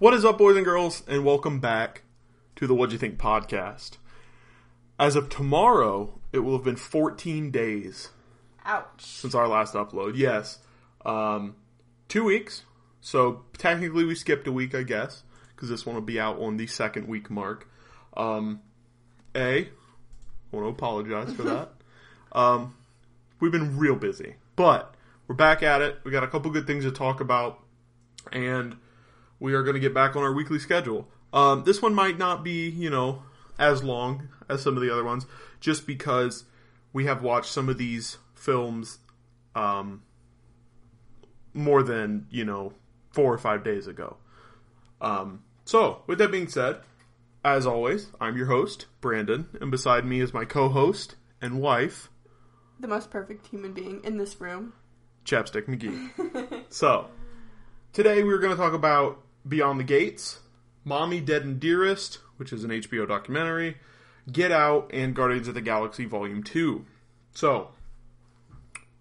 What is up, boys and girls, and welcome back to the What'd You Think podcast. As of tomorrow, it will have been 14 days Ouch. since our last upload. Yes, um, two weeks. So technically, we skipped a week, I guess, because this one will be out on the second week mark. Um, a, I want to apologize for that. Um, we've been real busy, but we're back at it. We got a couple good things to talk about, and we are going to get back on our weekly schedule. Um, this one might not be, you know, as long as some of the other ones, just because we have watched some of these films um, more than, you know, four or five days ago. Um, so, with that being said, as always, I'm your host, Brandon, and beside me is my co host and wife, The most perfect human being in this room. Chapstick McGee. so, today we're going to talk about Beyond the Gates, Mommy Dead and Dearest, which is an HBO documentary, Get Out, and Guardians of the Galaxy Volume 2. So,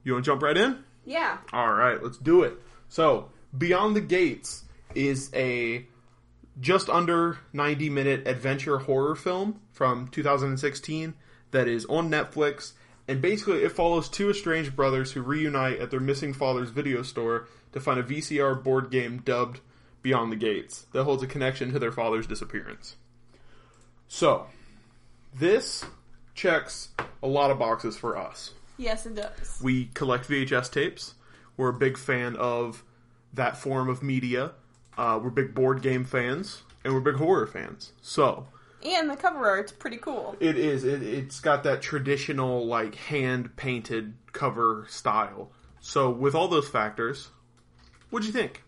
you want to jump right in? Yeah. All right, let's do it. So, Beyond the Gates is a just under 90 minute adventure horror film from 2016 that is on Netflix. And basically, it follows two estranged brothers who reunite at their missing father's video store to find a VCR board game dubbed Beyond the Gates that holds a connection to their father's disappearance. So, this checks a lot of boxes for us. Yes, it does. We collect VHS tapes. We're a big fan of that form of media. Uh, we're big board game fans, and we're big horror fans. So And the cover art's pretty cool. it is. It, it's got that traditional, like hand painted cover style. So with all those factors, what'd you think?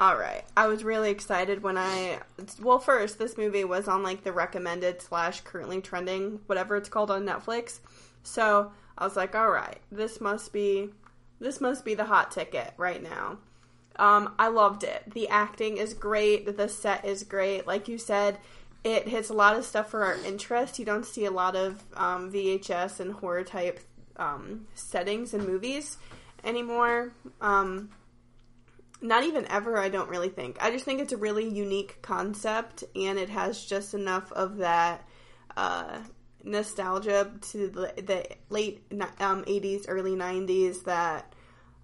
All right. I was really excited when I. Well, first, this movie was on like the recommended slash currently trending, whatever it's called on Netflix. So I was like, all right, this must be. This must be the hot ticket right now. Um, I loved it. The acting is great. The set is great. Like you said, it hits a lot of stuff for our interest. You don't see a lot of um, VHS and horror type um, settings in movies anymore. Um, not even ever, I don't really think. I just think it's a really unique concept, and it has just enough of that uh, nostalgia to the, the late um, 80s, early 90s that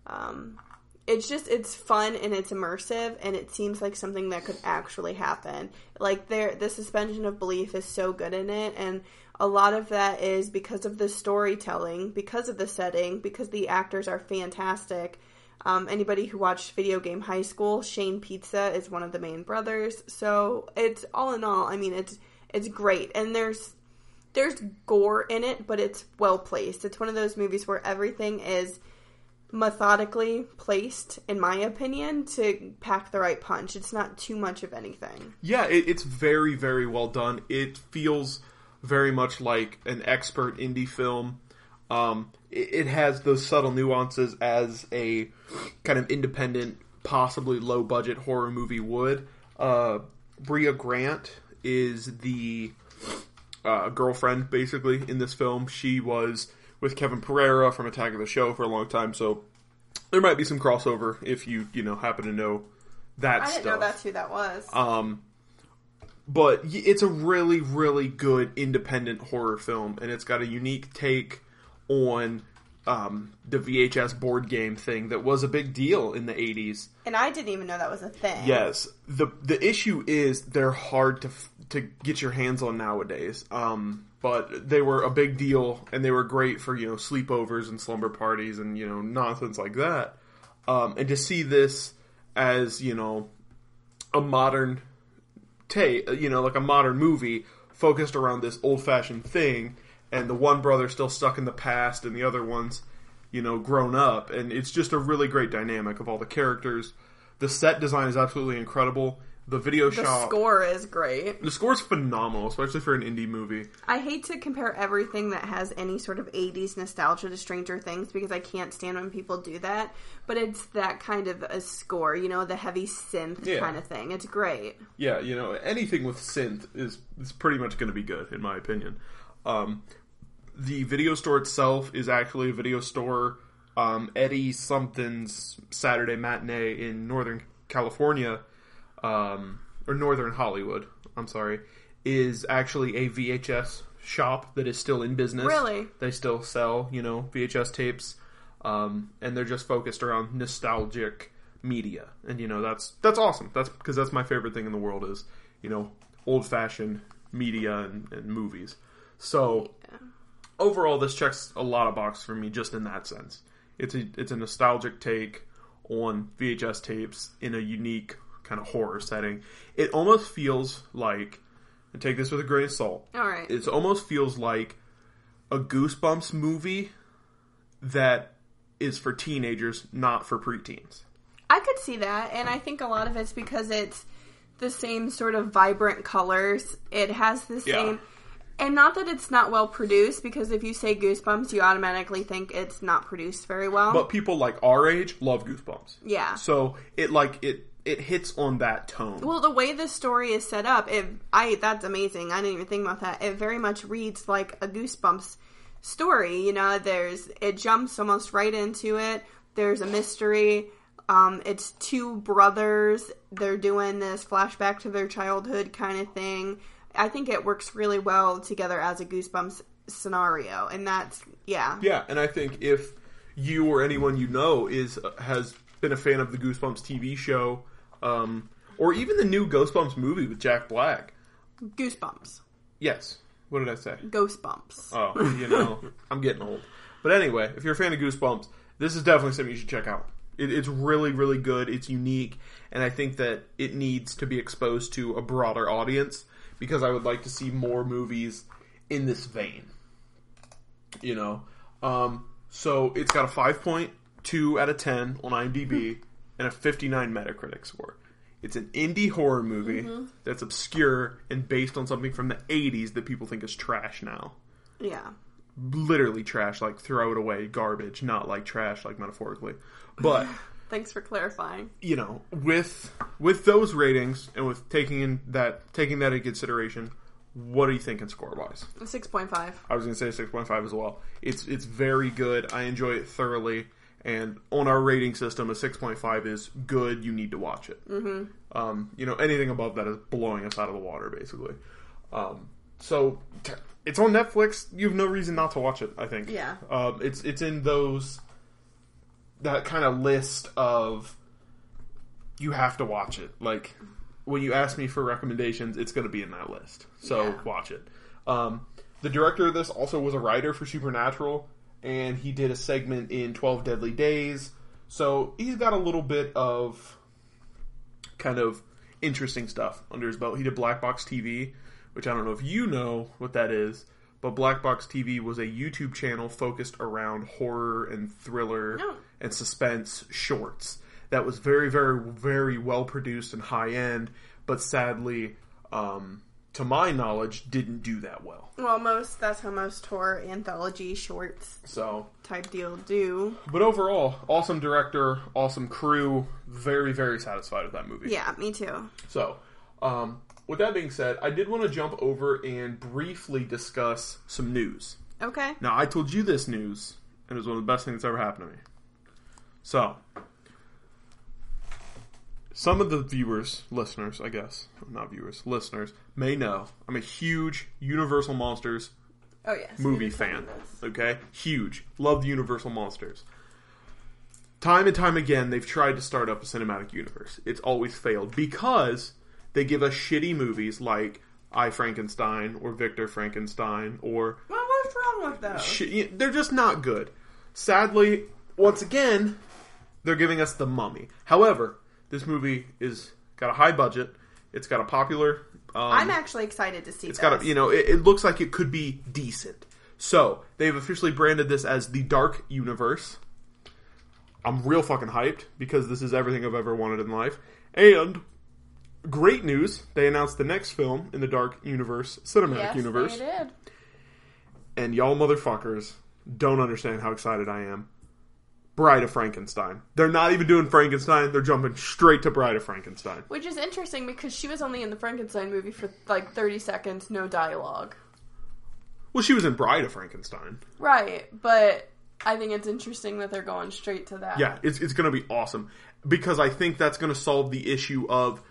um, it's just it's fun and it's immersive and it seems like something that could actually happen like there the suspension of belief is so good in it and a lot of that is because of the storytelling because of the setting because the actors are fantastic um, anybody who watched video game high school shane pizza is one of the main brothers so it's all in all i mean it's it's great and there's there's gore in it but it's well placed it's one of those movies where everything is methodically placed, in my opinion, to pack the right punch. It's not too much of anything. Yeah, it, it's very, very well done. It feels very much like an expert indie film. Um, it, has those subtle nuances as a kind of independent, possibly low budget horror movie would. Uh, Brea Grant is the uh, girlfriend, basically, in this film. She was with Kevin Pereira from Attack of the Show for a long time, so there might be some crossover if you, you know, happen to know that I didn't know that's who that was. Um, but it's a really, really good independent horror film, and it's got a unique take on um, the VHS board game thing that was a big deal in the '80s. and I didn't even know that was a thing. Yes, the the issue is they're hard to to get your hands on nowadays. Um, but they were a big deal, and they were great for you know sleepovers and slumber parties and you know nonsense like that. Um, and to see this as you know a modern take, you know, like a modern movie focused around this old fashioned thing, and the one brother still stuck in the past, and the other one's, you know, grown up, and it's just a really great dynamic of all the characters. The set design is absolutely incredible. The video shop The score is great. the score is phenomenal, especially for an indie movie. I hate to compare everything that has any sort of 80s nostalgia to Stranger Things because I can't stand when people do that, but it's that kind of a score, you know, the heavy synth Yeah. kind of thing. It's great. Yeah, you know, anything with synth is is pretty much going to be good in my opinion. Um, the video store itself is actually a video store. Um, Eddie something's Saturday matinee in Northern California um, or Northern Hollywood, I'm sorry, is actually a VHS shop that is still in business. Really? They still sell, you know, VHS tapes, um, and they're just focused around nostalgic media, and you know that's that's awesome. That's because that's my favorite thing in the world is you know old fashioned media and, and movies. So Yeah. Overall, this checks a lot of boxes for me just in that sense. It's a it's a nostalgic take on VHS tapes in a unique kind of horror setting. It almost feels like, and take this with a grain of salt. All right. It almost feels like a Goosebumps movie that is for teenagers, not for preteens. I could see that, and I think a lot of it's because it's the same sort of vibrant colors. It has the Yeah. And not that it's not well produced. Because if you say Goosebumps, you automatically think it's not produced very well. But people like our age love Goosebumps. yeah. So it like it it hits on that tone. Well, the way the story is set up, it I that's amazing. I didn't even think about that. It very much reads like a Goosebumps story. You know, there's it jumps almost right into it. There's a mystery. Um, it's two brothers. They're doing this flashback to their childhood kind of thing. I think it works really well together as a Goosebumps scenario, and that's yeah. Yeah, and I think if you or anyone you know is has been a fan of the Goosebumps TV show, um, or even the new Ghostbumps movie with Jack Black, Goosebumps, yes. What did I say? Ghostbumps. Oh, you know, I'm getting old. But anyway, if you're a fan of Goosebumps, this is definitely something you should check out. It, it's really, really good. It's unique, and I think that it needs to be exposed to a broader audience because I would like to see more movies in this vein. You know, um, so it's got a 5.2 out of 10 on IMDb and a 59 Metacritic score. It's an indie horror movie that's obscure and based on something from the 80s that people think is trash now yeah. literally trash, like throw it away, garbage, not like trash, like metaphorically. But Thanks for clarifying. you know, with with those ratings and with taking in that taking that into consideration, what are you thinking score wise? Six point five. I was gonna say six point five as well. It's it's very good. I enjoy it thoroughly. And on our rating system, a six point five is good. You need to watch it. Mm-hmm. Um, you know, anything above that is blowing us out of the water, basically. Um, so t- it's on Netflix. You have no reason not to watch it. I think. Yeah. Um, it's it's in those that kind of list of you have to watch it. Like when you ask me for recommendations, it's going to be in that list. So Yeah. watch it. Um, the director of this also was a writer for Supernatural, and he did a segment in Twelve Deadly Days. So he's got a little bit of kind of interesting stuff under his belt. He did Black Box TV, which I don't know if you know what that is, but Black Box TV was a YouTube channel focused around horror and thriller No. And suspense shorts. That was very, very, very well produced and high end, but sadly, um, to my knowledge, didn't do that well. Well, most that's how most horror anthology shorts So, type deal do. but overall, awesome director, awesome crew, very, very satisfied with that movie. Yeah, me too. So, um, with that being said, I did want to jump over and briefly discuss some news. Okay. Now, I told you this news, and it was one of the best things that's ever happened to me. So, some of the viewers, listeners, I guess, not viewers, listeners, may know I'm a huge Universal Monsters Oh yes. movie you did tell fan. Okay? Huge. Love the Universal Monsters. Time and time again, they've tried to start up a cinematic universe. It's always failed because they give us shitty movies like I Frankenstein or Victor Frankenstein or Well, what's wrong with those? Shit, they're just not good. Sadly, once again, they're giving us the mummy. However, this movie is got a high budget. It's got a popular. Um, I'm actually excited to see it's this. got a, you know, it, it looks like it could be decent. So they've officially branded this as the Dark Universe. I'm real fucking hyped because this is everything I've ever wanted in life. And great news, they announced the next film in the Dark Universe cinematic yes, universe they did. and y'all motherfuckers don't understand how excited I am. Bride of Frankenstein. They're not even doing Frankenstein, they're jumping straight to Bride of Frankenstein. Which is interesting because she was only in the Frankenstein movie for like 30 seconds, no dialogue. Well, she was in Bride of Frankenstein. Right, but I think it's interesting that they're going straight to that. Yeah, it's, it's going to be awesome because I think that's going to solve the issue of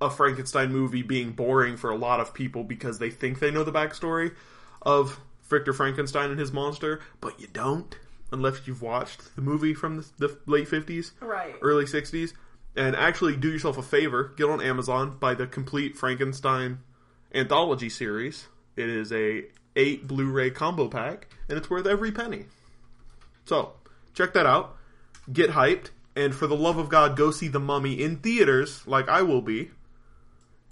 a Frankenstein movie being boring for a lot of people because they think they know the backstory of Victor Frankenstein and his monster, but you don't unless you've watched the movie from the, the late 50s, Right. early 60s. And actually do yourself a favor, get on Amazon, buy the complete Frankenstein anthology series. It is a 8 Blu-ray combo pack and it's worth every penny. So, check that out. Get hyped and for the love of God go see The Mummy in theaters like I will be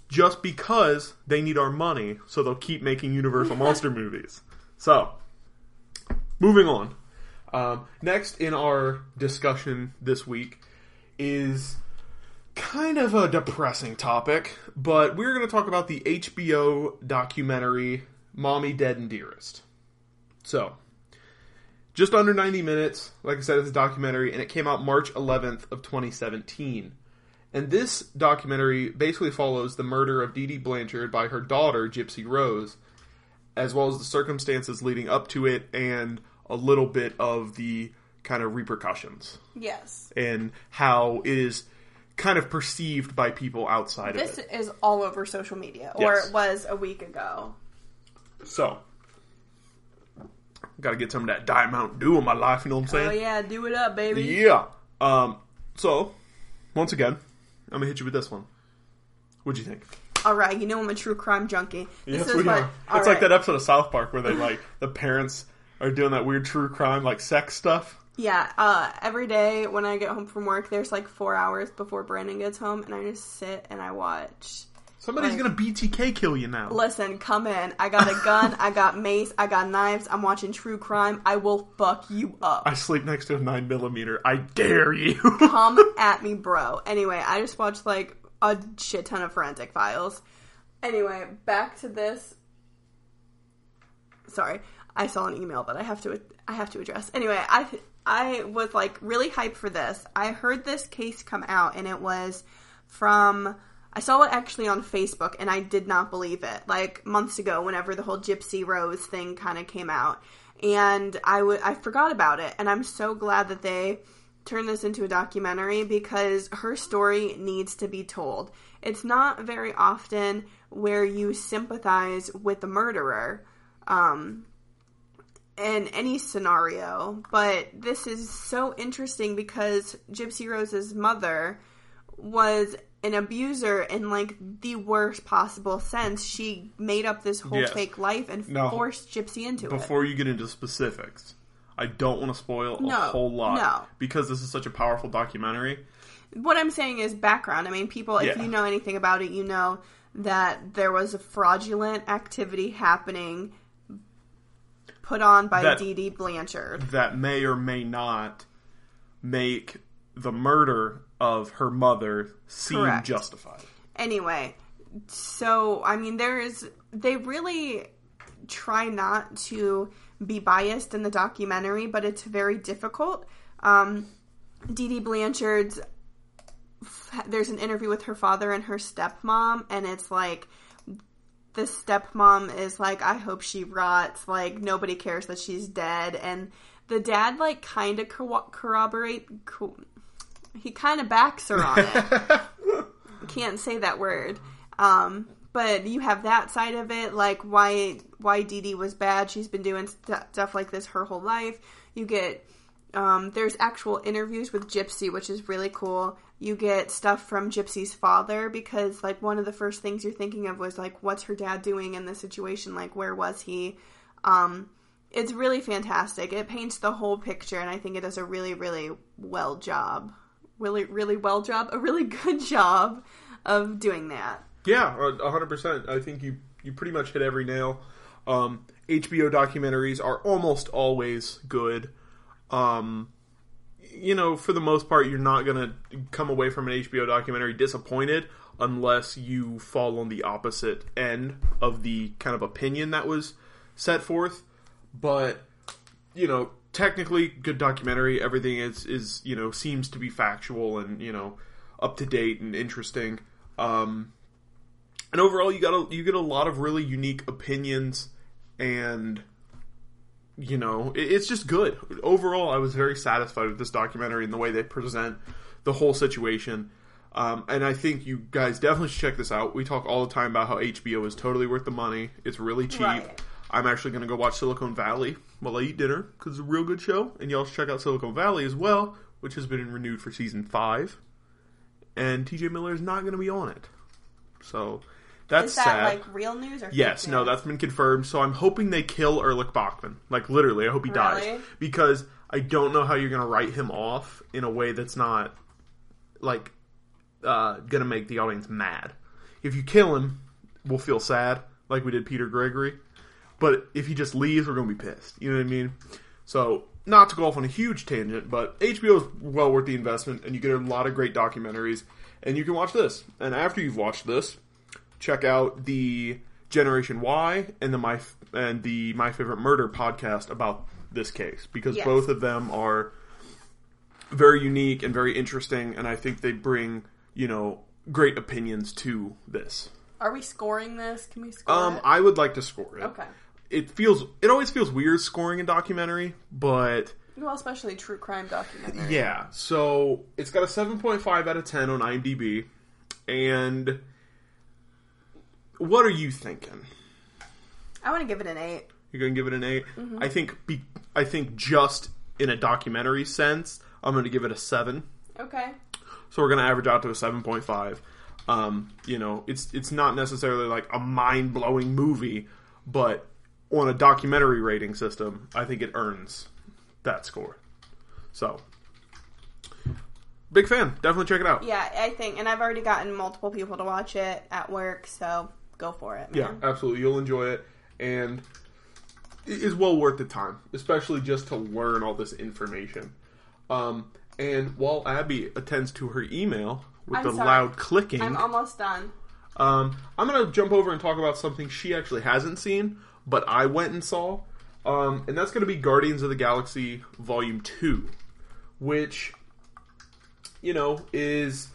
just because they need our money, so they'll keep making Universal monster movies. So, moving on. Um, next in our discussion this week is kind of a depressing topic, but we're going to talk about the HBO documentary Mommy Dead and Dearest. So, just under 90 minutes, like I said, it's a documentary, and it came out March 11th of 2017. And this documentary basically follows the murder of Dee Dee Blanchard by her daughter, Gypsy Rose, as well as the circumstances leading up to it and a little bit of the kind of repercussions Yes. and how it is kind of perceived by people outside of This is all over social media, or Yes. it was a week ago. So, got to get some of that Diet Mountain Dew in my life, you know what I'm saying? Oh yeah, do it up, baby. Yeah. Um. So, once again, I'm gonna hit you with this one. What'd you think? All right, you know I'm a true crime junkie. This Yes, is we what. are. It's like right. that episode of South Park where they like the parents are doing that weird true crime like sex stuff. Yeah, uh, every day when I get home from work, there's like four hours before Brandon gets home, and I just sit and I watch. Somebody's Like- gonna BTK kill you now. Listen, come in. I got a gun, I got mace, I got knives. I'm watching true crime. I will fuck you up. I sleep next to a nine millimeter. I dare you. Come at me, bro. Anyway, I just watched like a shit ton of forensic files. Anyway, back to this. Sorry, I saw an email that I have to I have to address. Anyway, I I was like really hyped for this. I heard this case come out, and it was from I saw it actually on Facebook, and I did not believe it. Like months ago, whenever the whole Gypsy Rose thing kind of came out, and I would I forgot about it, and I'm so glad that they turned this into a documentary because her story needs to be told. It's not very often where you sympathize with the murderer um, in any scenario, but this is so interesting because Gypsy Rose's mother was an abuser in like the worst possible sense. She made up this whole Yes. fake life and No. forced Gypsy into it. Before you get into specifics, I don't want to spoil a whole lot no. because this is such a powerful documentary. what I'm saying is background. I mean, people, if Yeah. you know anything about it, you know that there was a fraudulent activity happening put on by That- Dee Dee Blanchard. that may or may not make the murder of her mother seem Correct. justified. Anyway, so I mean, there is they really try not to be biased in the documentary, but it's very difficult. Um, Dee Dee Blanchard's there's an interview with her father and her stepmom, and it's like the stepmom is like, I hope she rots. Like nobody cares that she's dead, and the dad like kind of corro- corroborate. Co- he kind of backs her on it can't say that word. Um, but you have that side of it, like why why Dee Dee was bad. She's been doing st- stuff like this her whole life. You get um, there's actual interviews with Gypsy, which is really cool. You get stuff from Gypsy's father because like one of the first things you're thinking of was like what's her dad doing in this situation? Like where was he? Um, it's really fantastic. It paints the whole picture, and I think it does a really, really well job. Really, really well job. A really good job of doing that. Yeah, hundred percent. I think you you pretty much hit every nail. Um, HBO documentaries are almost always good. Um, you know, for the most part, you're not gonna come away from an HBO documentary disappointed unless you fall on the opposite end of the kind of opinion that was set forth. But you know, technically, good documentary. Everything is is you know seems to be factual and you know up to date and interesting. Um, and overall, you got a, you get a lot of really unique opinions, and you know it's just good. Overall, I was very satisfied with this documentary and the way they present the whole situation. Um, and I think you guys definitely should check this out. We talk all the time about how HBO is totally worth the money. It's really cheap. Right. I'm actually going to go watch Silicon Valley while I eat dinner because it's a real good show. And y'all should check out Silicon Valley as well, which has been renewed for season five. And TJ Miller is not going to be on it. So that's Is that sad. like real news or Yes, fake no, news? that's been confirmed. So I'm hoping they kill Erlich Bachman. Like literally, I hope he dies Really? because I don't know how you're going to write him off in a way that's not like uh, going to make the audience mad. If you kill him, we'll feel sad, like we did Peter Gregory. But if he just leaves, we're going to be pissed. You know what I mean? So not to go off on a huge tangent, but HBO is well worth the investment, and you get a lot of great documentaries, and you can watch this. And after you've watched this, check out the Generation Why and the my and the My Favorite Murder podcast about this case because Yes. both of them are very unique and very interesting, and I think they bring you know great opinions to this. Are we scoring this? Can we score Um, it? I would like to score it. Okay. It feels it always feels weird scoring a documentary, but Well, especially true crime documentary. yeah. So it's got a seven point five out of ten on IMDb, and what are you thinking? I want to give it an eight. You're gonna give it an 8 Mm-hmm. I think. Be, I think just in a documentary sense, I'm gonna give it a seven. Okay. So we're gonna average out to a seven point five. Um, you know, it's it's not necessarily like a mind blowing movie, but on a documentary rating system, I think it earns that score. So, big fan. Definitely check it out. Yeah, I think, and I've already gotten multiple people to watch it at work, so go for it. Yeah, absolutely. You'll enjoy it, and it is well worth the time, especially just to learn all this information. Um, and while Abby attends to her email with I'm the sorry. loud clicking, I'm almost done. um, I'm going to jump over and talk about something she actually hasn't seen, but I went and saw, um, and that's going to be Guardians of the Galaxy Volume Two, which you know is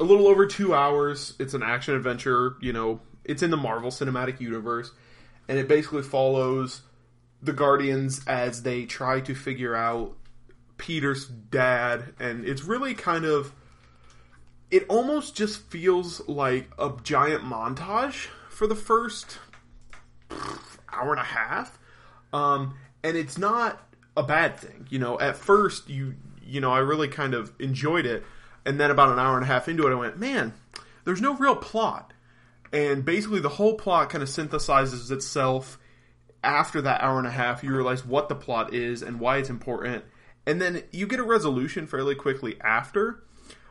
a little over two hours. It's an action adventure. You know, it's in the Marvel Cinematic Universe, and it basically follows the Guardians as they try to figure out Peter's dad, and it's really kind of. It almost just feels like a giant montage for the first hour and a half, um, and it's not a bad thing. You know, at first you you know I really kind of enjoyed it, and then about an hour and a half into it, I went, man, there's no real plot, and basically the whole plot kind of synthesizes itself after that hour and a half. You realize what the plot is and why it's important, and then you get a resolution fairly quickly after.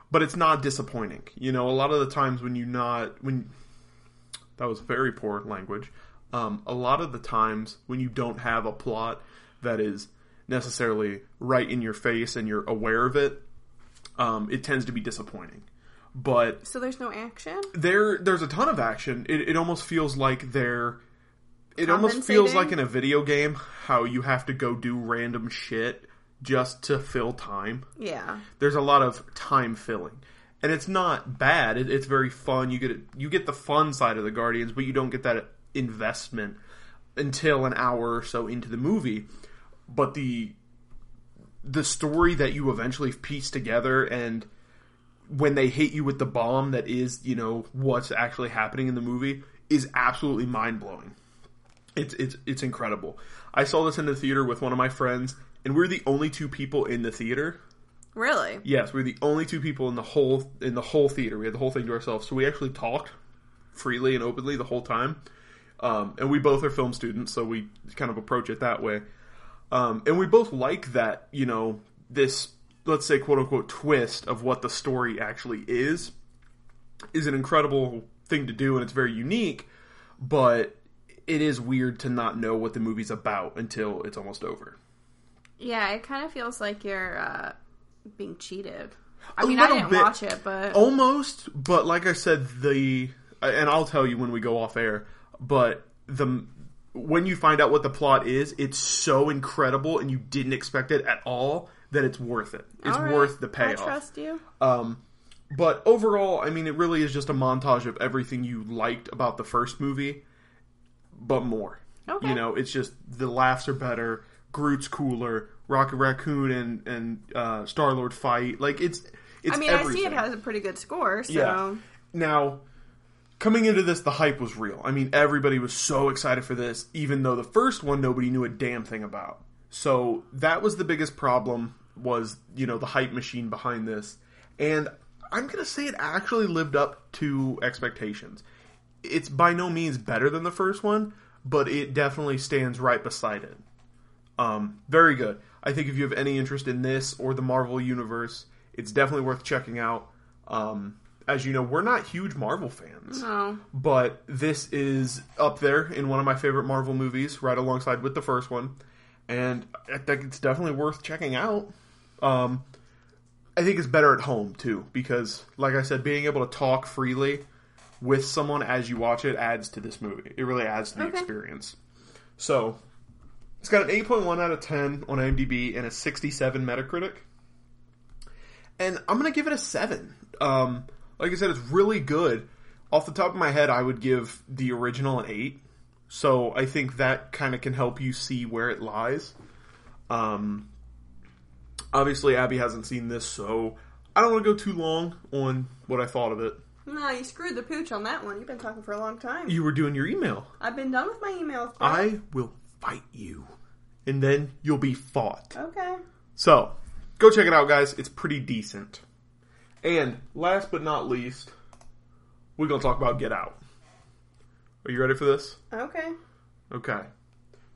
But it's not disappointing. You know, a lot of the times when you not when that was very poor language. Um, a lot of the times when you don't have a plot that is necessarily right in your face and you're aware of it, um, it tends to be disappointing. But So there's no action? there, there's a ton of action. It, it almost feels like they're. It almost feels like in a video game how you have to go do random shit just to fill time Yeah. there's a lot of time filling and it's not bad it, it's very fun you get it, you get the fun side of the guardians but you don't get that investment until an hour or so into the movie but the the story that you eventually piece together and when they hit you with the bomb that is you know what's actually happening in the movie is absolutely mind-blowing it's it's it's incredible i saw this in the theater with one of my friends and we're the only two people in the theater Really? Yes, we're the only two people in the whole in the whole theater. We had the whole thing to ourselves, so we actually talked freely and openly the whole time. Um, and we both are film students, so we kind of approach it that way. Um, and we both like that, you know, this let's say quote unquote twist of what the story actually is is an incredible thing to do, and it's very unique. But it is weird to not know what the movie's about until it's almost over. Yeah, it kind of feels like you're uh, being cheated. I A mean, I didn't bit. watch it, but almost but like i said the and i'll tell you when we go off air but the when you find out what the plot is it's so incredible and you didn't expect it at all that it's worth it it's right. worth the payoff. I trust you. um but overall i mean it really is just a montage of everything you liked about the first movie but more Okay. you know it's just the laughs are better groot's cooler rocket raccoon and and uh, star lord fight like it's It's I mean, I see it has a pretty good score, so Yeah. Now, coming into this, the hype was real. I mean, everybody was so excited for this, even though the first one nobody knew a damn thing about. So that was the biggest problem was, you know, the hype machine behind this. And I'm going to say it actually lived up to expectations. It's by no means better than the first one, but it definitely stands right beside it. Um, very good. I think if you have any interest in this or the Marvel universe, it's definitely worth checking out. Um, as you know, we're not huge Marvel fans, no. but this is up there in one of my favorite Marvel movies, right alongside with the first one, and I think it's definitely worth checking out. Um, I think it's better at home too, because, like I said, being able to talk freely with someone as you watch it adds to this movie. It really adds to the Okay. experience. So, it's got an 8.1 out of 10 on IMDb and a 67 Metacritic. And I'm going to give it a 7. Um, like I said, it's really good. Off the top of my head, I would give the original an 8. So I think that kind of can help you see where it lies. Um, obviously, Abby hasn't seen this, so I don't want to go too long on what I thought of it. No, you screwed the pooch on that one. You've been talking for a long time. You were doing your email. I've been done with my emails. bro. I will fight you. And then you'll be fought. Okay. So, go check it out, guys. It's pretty decent. And last but not least, we're going to talk about Get Out. Are you ready for this? Okay. Okay.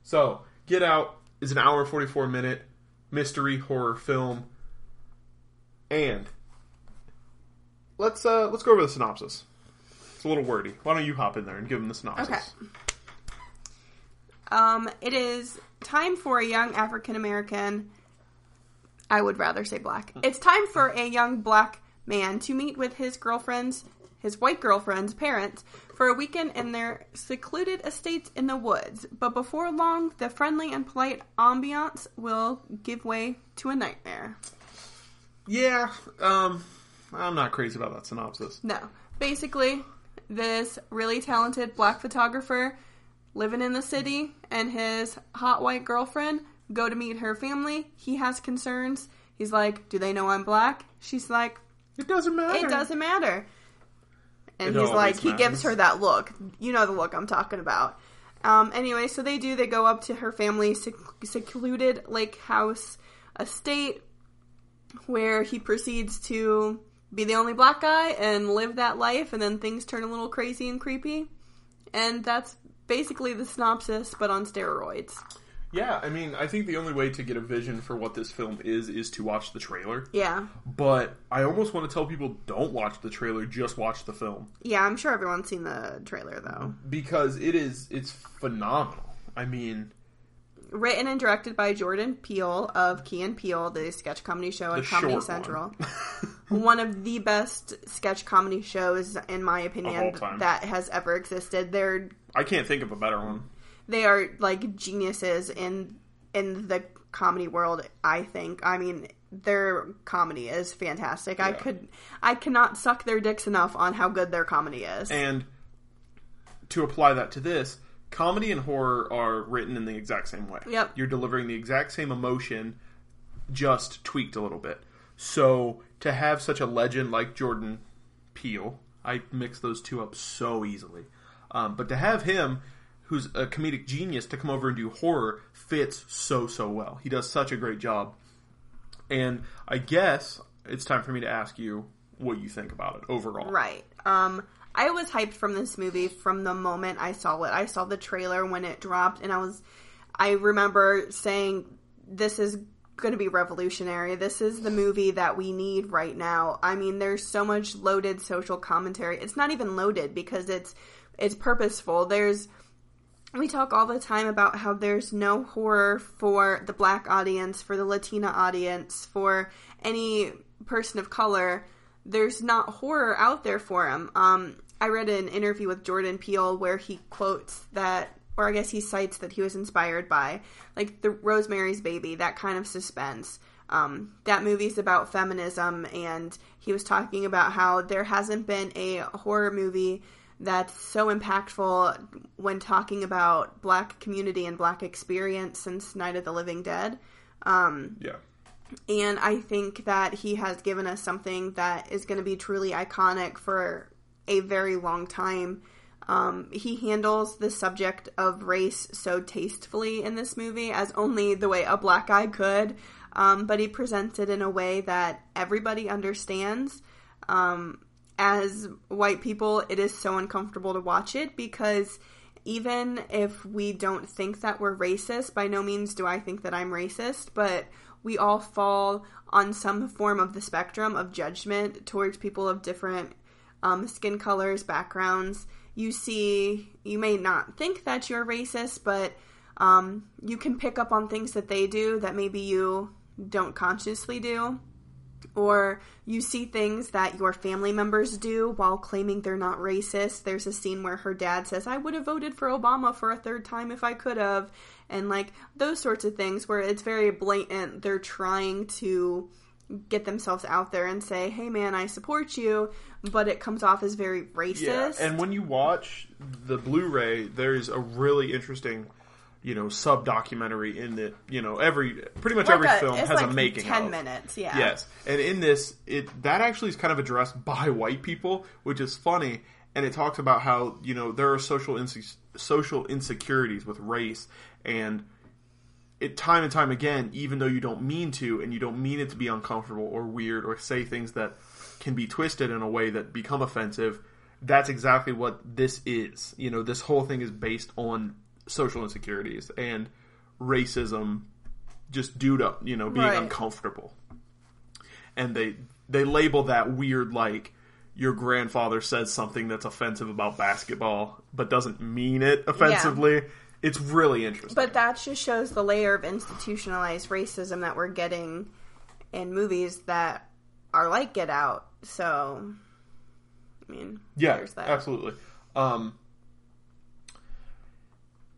So, Get Out is an hour and 44 minute mystery horror film. And let's uh let's go over the synopsis. It's a little wordy. Why don't you hop in there and give them the synopsis? Okay. Um, it is time for a young African American. I would rather say black. It's time for a young black man to meet with his girlfriend's, his white girlfriend's parents for a weekend in their secluded estates in the woods. But before long, the friendly and polite ambiance will give way to a nightmare. Yeah, um I'm not crazy about that synopsis. No. Basically, this really talented black photographer living in the city and his hot white girlfriend go to meet her family. He has concerns. He's like, Do they know I'm black? She's like, It doesn't matter. It doesn't matter. And It he's like, He gives her that look. You know the look I'm talking about. Um, anyway, so they do. They go up to her family's sec- secluded lake house estate where he proceeds to be the only black guy and live that life, and then things turn a little crazy and creepy. And that's basically the synopsis, but on steroids. Yeah, I mean, I think the only way to get a vision for what this film is is to watch the trailer. Yeah. But I almost want to tell people don't watch the trailer, just watch the film Yeah, I'm sure everyone's seen the trailer, though. because it is it's phenomenal. I mean, Written and directed by Jordan Peele of Key and Peele, the sketch comedy show at Comedy Central. one. one of the best sketch comedy shows, in my opinion, that has ever existed. They're I can't think of a better one. They are like geniuses in in the comedy world i think i mean their comedy is fantastic i could i cannot suck their dicks enough on how good their comedy is And to apply that to this, comedy and horror are written in the exact same way. Yep. You're delivering the exact same emotion, just tweaked a little bit. So to have such a legend like Jordan Peele, I mix those two up so easily. Um, but to have him, who's a comedic genius, to come over and do horror fits so so well. He does such a great job. And I guess it's time for me to ask you what you think about it overall. right um i was hyped from this movie from the moment i saw it i saw the trailer when it dropped and i was i remember saying this is going to be revolutionary this is the movie that we need right now i mean there's so much loaded social commentary it's not even loaded because it's it's purposeful there's we talk all the time about how there's no horror for the black audience, for the Latina audience, for any person of color. There's not horror out there for him. Um, I read an interview with Jordan Peele where he quotes that, or I guess he cites that he was inspired by, like the Rosemary's Baby, that kind of suspense. Um, that movie's about feminism, and he was talking about how there hasn't been a horror movie that's so impactful when talking about black community and black experience since Night of the Living Dead. Um, Yeah. And I think that he has given us something that is going to be truly iconic for a very long time. Um, he handles the subject of race so tastefully in this movie as only the way a black guy could, um, but he presents it in a way that everybody understands. Um, as white people, it is so uncomfortable to watch it because even if we don't think that we're racist, by no means do I think that I'm racist, but we all fall on some form of the spectrum of judgment towards people of different um, skin colors, backgrounds. You see, you may not think that you're racist, but um, you can pick up on things that they do that maybe you don't consciously do. Or you see things that your family members do while claiming they're not racist. There's a scene where her dad says, I would have voted for Obama for a third time if I could have. And like those sorts of things where it's very blatant. They're trying to get themselves out there and say, "Hey, man, I support you," but it comes off as very racist. Yeah, and when you watch the Blu-ray, there's a really interesting, you know, sub documentary in that You know, every pretty much Like every a- film has like a making. 10 of. minutes, yeah. Yes, and in this, it that actually is kind of addressed by white people, which is funny, and it talks about how you know there are social inse- social insecurities with race and it time and time again, even though you don't mean to, and you don't mean it to be uncomfortable or weird or say things that can be twisted in a way that become offensive, that's exactly what this is. You know, this whole thing is based on social insecurities and racism just due to, you know, being Right. uncomfortable. And they they label that weird like your grandfather says something that's offensive about basketball but doesn't mean it offensively. It's really interesting. But that just shows the layer of institutionalized racism that we're getting in movies that are like Get Out. So, I mean, Yeah, there's that. absolutely. Um,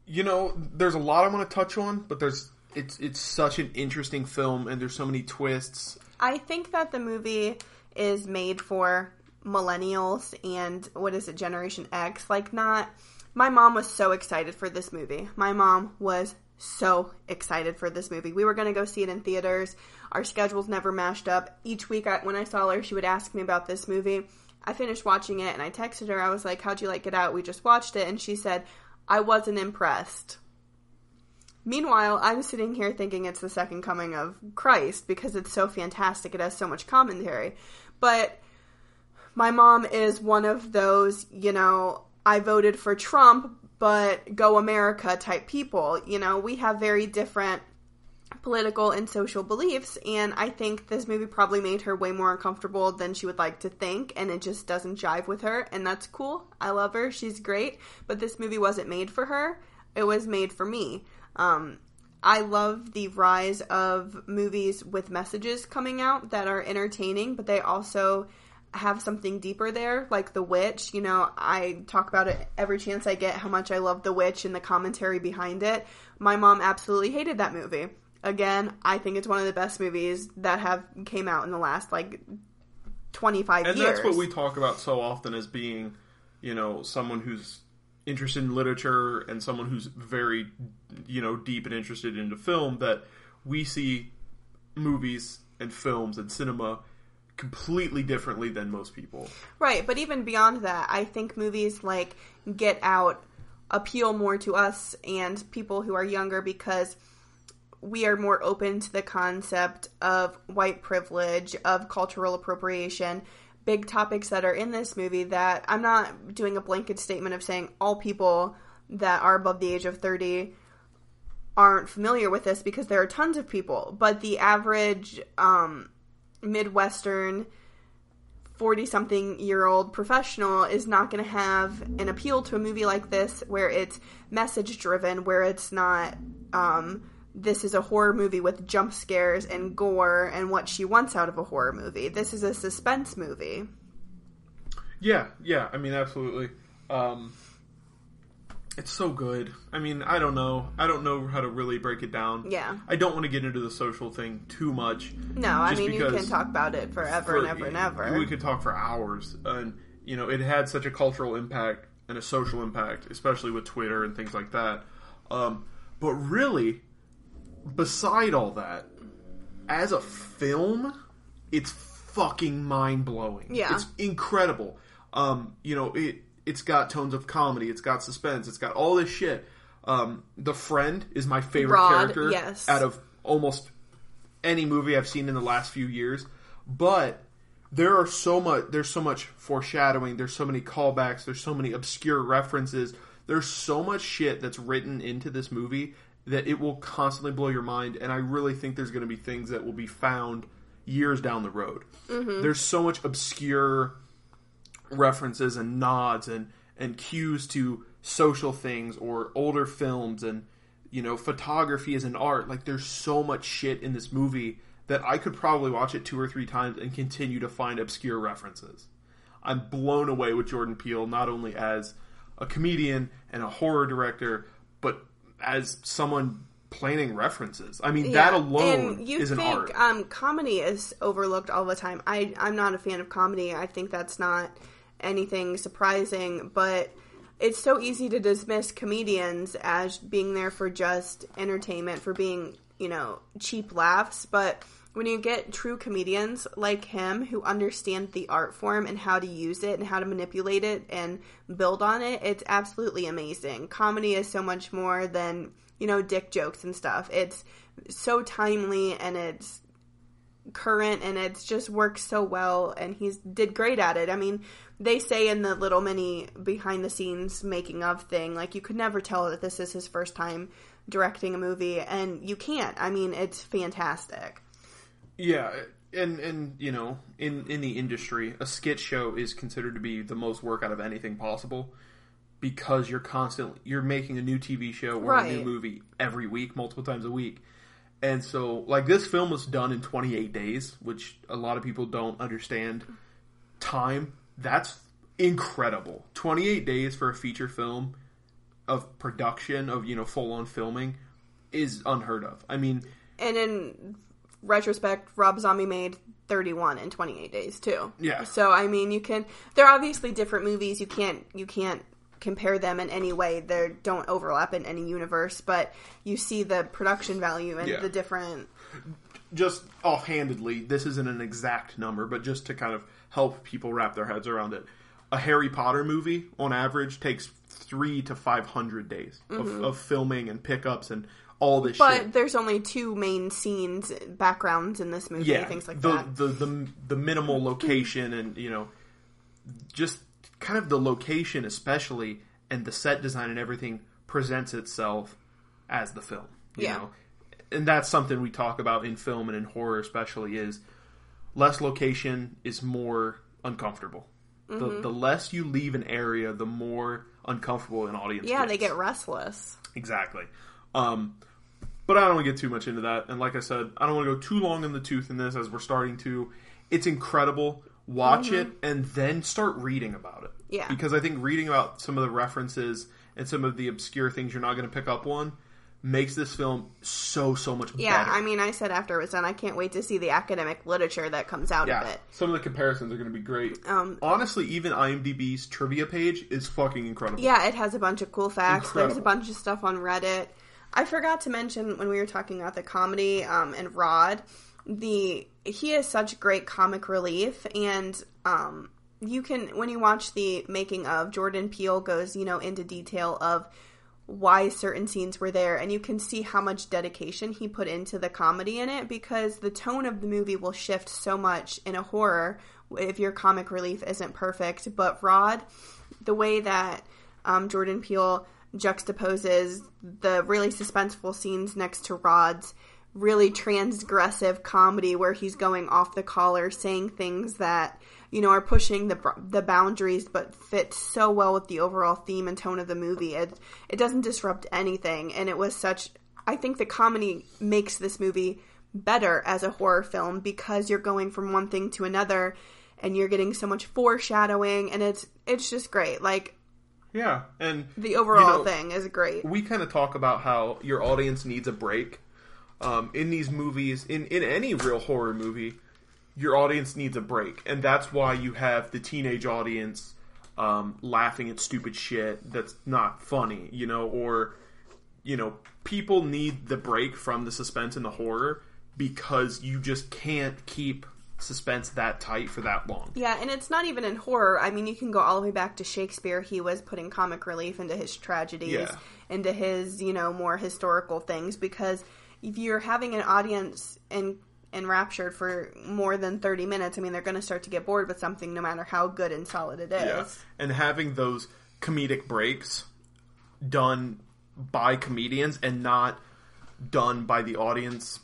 you know, there's a lot I want to touch on, but there's it's it's such an interesting film, and there's so many twists. I think that the movie is made for millennials and what is it, Generation X. Like, not. My mom was so excited for this movie. My mom was so excited for this movie. We were going to go see it in theaters. Our schedules never mashed up. Each week, I, when I saw her, she would ask me about this movie. I finished watching it and I texted her. I was like, How'd you like Get Out? We just watched it. And she said, I wasn't impressed. Meanwhile, I'm sitting here thinking it's the second coming of Christ because it's so fantastic. It has so much commentary. But my mom is one of those, you know, I voted for Trump, but go America type people. You know, we have very different political and social beliefs, and I think this movie probably made her way more uncomfortable than she would like to think, and it just doesn't jive with her, and that's cool. I love her, she's great, but this movie wasn't made for her, it was made for me. Um, I love the rise of movies with messages coming out that are entertaining, but they also have something deeper there, like The Witch. You know, I talk about it every chance I get how much I love The Witch and the commentary behind it. My mom absolutely hated that movie. Again, I think it's one of the best movies that have came out in the last like 25 And years. that's what we talk about so often as being, you know, someone who's interested in literature and someone who's very, you know, deep and interested into film that we see movies and films and cinema completely differently than most people. Right, but even beyond that, I think movies like Get Out appeal more to us and people who are younger because we are more open to the concept of white privilege, of cultural appropriation, big topics that are in this movie that I'm not doing a blanket statement of saying all people that are above the age of 30 aren't familiar with this because there are tons of people, but the average um, Midwestern 40 something year old professional is not going to have an appeal to a movie like this where it's message driven, where it's not, um, this is a horror movie with jump scares and gore and what she wants out of a horror movie. This is a suspense movie. Yeah, yeah. I mean, absolutely. Um, it's so good. I mean, I don't know. I don't know how to really break it down. Yeah. I don't want to get into the social thing too much. No, I mean, you can talk about it forever and ever and ever. We could talk for hours, and you know, it had such a cultural impact and a social impact, especially with Twitter and things like that. Um, but really, beside all that, as a film, it's fucking mind blowing. Yeah. it's incredible. Um, you know, it it's got tones of comedy, it's got suspense, it's got all this shit. Um, the friend is my favorite Rod, character yes. out of almost any movie I've seen in the last few years. But there are so much there's so much foreshadowing, there's so many callbacks, there's so many obscure references. There's so much shit that's written into this movie that it will constantly blow your mind and I really think there's going to be things that will be found years down the road. Mm-hmm. There's so much obscure references and nods and and cues to social things or older films and you know photography as an art like there's so much shit in this movie that I could probably watch it two or three times and continue to find obscure references. I'm blown away with Jordan Peele not only as a comedian and a horror director but as someone planning references. I mean that Yeah, alone and you is an think, art. Um, comedy is overlooked all the time. I I'm not a fan of comedy. I think that's not anything surprising, but it's so easy to dismiss comedians as being there for just entertainment, for being you know cheap laughs, but when you get true comedians like him who understand the art form and how to use it and how to manipulate it and build on it, it's absolutely amazing. Comedy is so much more than, you know, dick jokes and stuff. It's so timely and it's current and it's just works so well and he's did great at it. I mean, they say in the little mini behind the scenes making of thing, like you could never tell that this is his first time directing a movie and you can't. I mean, it's fantastic. Yeah, and and you know, in in the industry, a skit show is considered to be the most work out of anything possible because you're constantly you're making a new TV show or a new movie every week, multiple times a week. And so, like this film was done in 28 days, which a lot of people don't understand time. That's incredible. 28 days for a feature film of production of, you know, full-on filming is unheard of. I mean, And in retrospect, Rob Zombie made 31 in 28 days too. Yeah. So I mean, you can. They're obviously different movies. You can't. You can't compare them in any way. They don't overlap in any universe. But you see the production value and Yeah. the different. just offhandedly, this isn't an exact number, but just to kind of help people wrap their heads around it. A Harry Potter movie, on average, takes three to five hundred days of, mm-hmm. of filming and pickups and all this. But shit. there's only two main scenes, backgrounds in this movie, Yeah, things like the, that. the the the minimal location and you know, just kind of the location, especially and the set design and everything presents itself as the film. You Yeah. know, and that's something we talk about in film and in horror, especially is less location is more uncomfortable. Mm-hmm. The the less you leave an area, the more uncomfortable an audience. yeah, gets. they get restless. Exactly. Um, but I don't want to get too much into that. And like I said, I don't want to go too long in the tooth in this as we're starting to. It's incredible. Watch it and then start reading about it. Mm-hmm. Yeah. Because I think reading about some of the references and some of the obscure things you're not going to pick up on makes this film so, so much Yeah, better. Yeah, I mean, I said after it was done, I can't wait to see the academic literature that comes out of it. Some of the comparisons are going to be great. Um, Honestly, even IMDb's trivia page is fucking incredible. Yeah, it has a bunch of cool facts. There's a bunch of stuff on Reddit. I forgot to mention when we were talking about the comedy um, and Rod, the he is such great comic relief, and um, you can when you watch the making of Jordan Peele goes you know into detail of why certain scenes were there and you can see how much dedication he put into the comedy in it because the tone of the movie will shift so much in a horror if your comic relief isn't perfect. But rod the way that um, jordan peele juxtaposes the really suspenseful scenes next to rod's really transgressive comedy where he's going off the collar saying things that you know are pushing the the boundaries but fit so well with the overall theme and tone of the movie. It it doesn't disrupt anything and it was such I think the comedy makes this movie better as a horror film because you're going from one thing to another and you're getting so much foreshadowing and it's it's just great. Like Yeah. And the overall know, thing is great we kind of talk about how your audience needs a break. Um, in these movies, in, in any real horror movie, your audience needs a break. And that's why you have the teenage audience um, laughing at stupid shit that's not funny, you know, or, you know, people need the break from the suspense and the horror because you just can't keep suspense that tight for that long. Yeah, and it's not even in horror. I mean, you can go all the way back to Shakespeare. He was putting comic relief into his tragedies, Yeah. into his, you know, more historical things because if you're having an audience and enraptured for more than 30 minutes, I mean, they're going to start to get bored with something no matter how good and solid it is. Yeah. And having those comedic breaks done by comedians and not done by the audience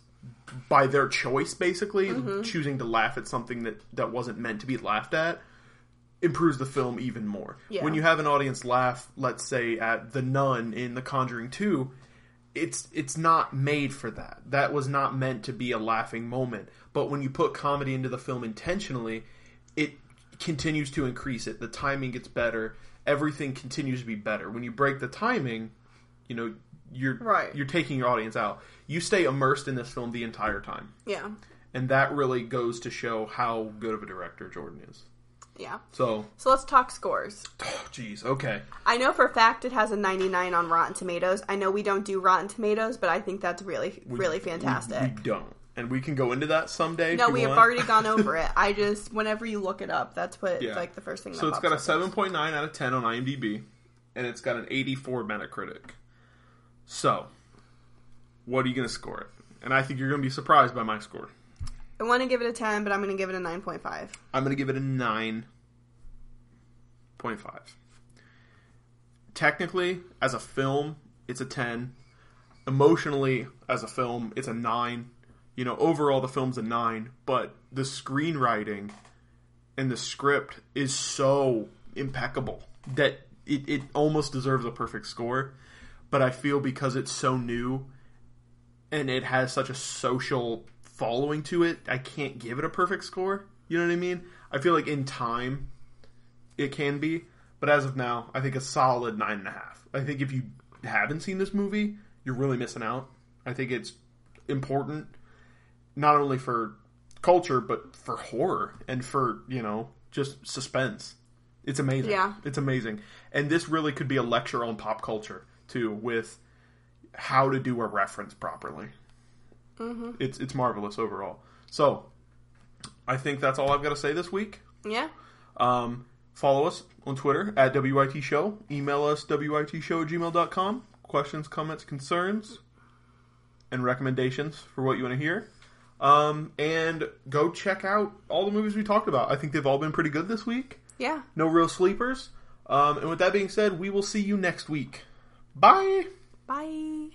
by their choice basically Mm-hmm. choosing to laugh at something that that wasn't meant to be laughed at improves the film even more. Yeah. when you have an audience laugh let's say at the nun in the conjuring 2 it's it's not made for that. That was not meant to be a laughing moment. But when you put comedy into the film intentionally it continues to increase it. The timing gets better. Everything continues to be better. When you break the timing you know you're Right. you're taking your audience out you stay immersed in this film the entire time Yeah. and that really goes to show how good of a director jordan is Yeah. so So let's talk scores. oh jeez okay I know for a fact it has a 99 on Rotten Tomatoes. I know we don't do Rotten Tomatoes, but I think that's really, really fantastic. we, don't and we can go into that someday no, we have want. already gone over it. I just, whenever you look it up, that's what, Yeah. like, the first thing that So it's got a 7.9 out of 10 on IMDb, and it's got an 84 Metacritic. So, what are you going to score it? And I think you're going to be surprised by my score. I want to give it a 10, but I'm going to give it a 9.5. I'm going to give it a 9.5. Technically, as a film, it's a 10. Emotionally, as a film, it's a 9. You know, overall, the film's a 9, but the screenwriting and the script is so impeccable that it, it almost deserves a perfect score. But I feel because it's so new and it has such a social following to it, I can't give it a perfect score. You know what I mean? I feel like in time it can be, but as of now, I think a solid nine and a half. I think if you haven't seen this movie, you're really missing out. I think it's important not only for culture but for horror and for you know just suspense. It's amazing. Yeah. it's amazing, and this really could be a lecture on pop culture too, with how to do a reference properly. Mm-hmm. It's it's marvelous overall. So, I think that's all I've got to say this week. Yeah. Um, follow us on Twitter at WYT Show. Email us WYTShow at gmail.com. Questions, comments, concerns, and recommendations for what you want to hear. Um, and go check out all the movies we talked about. I think they've all been pretty good this week. Yeah. No real sleepers. Um, and with that being said, we will see you next week. Bye. Bye.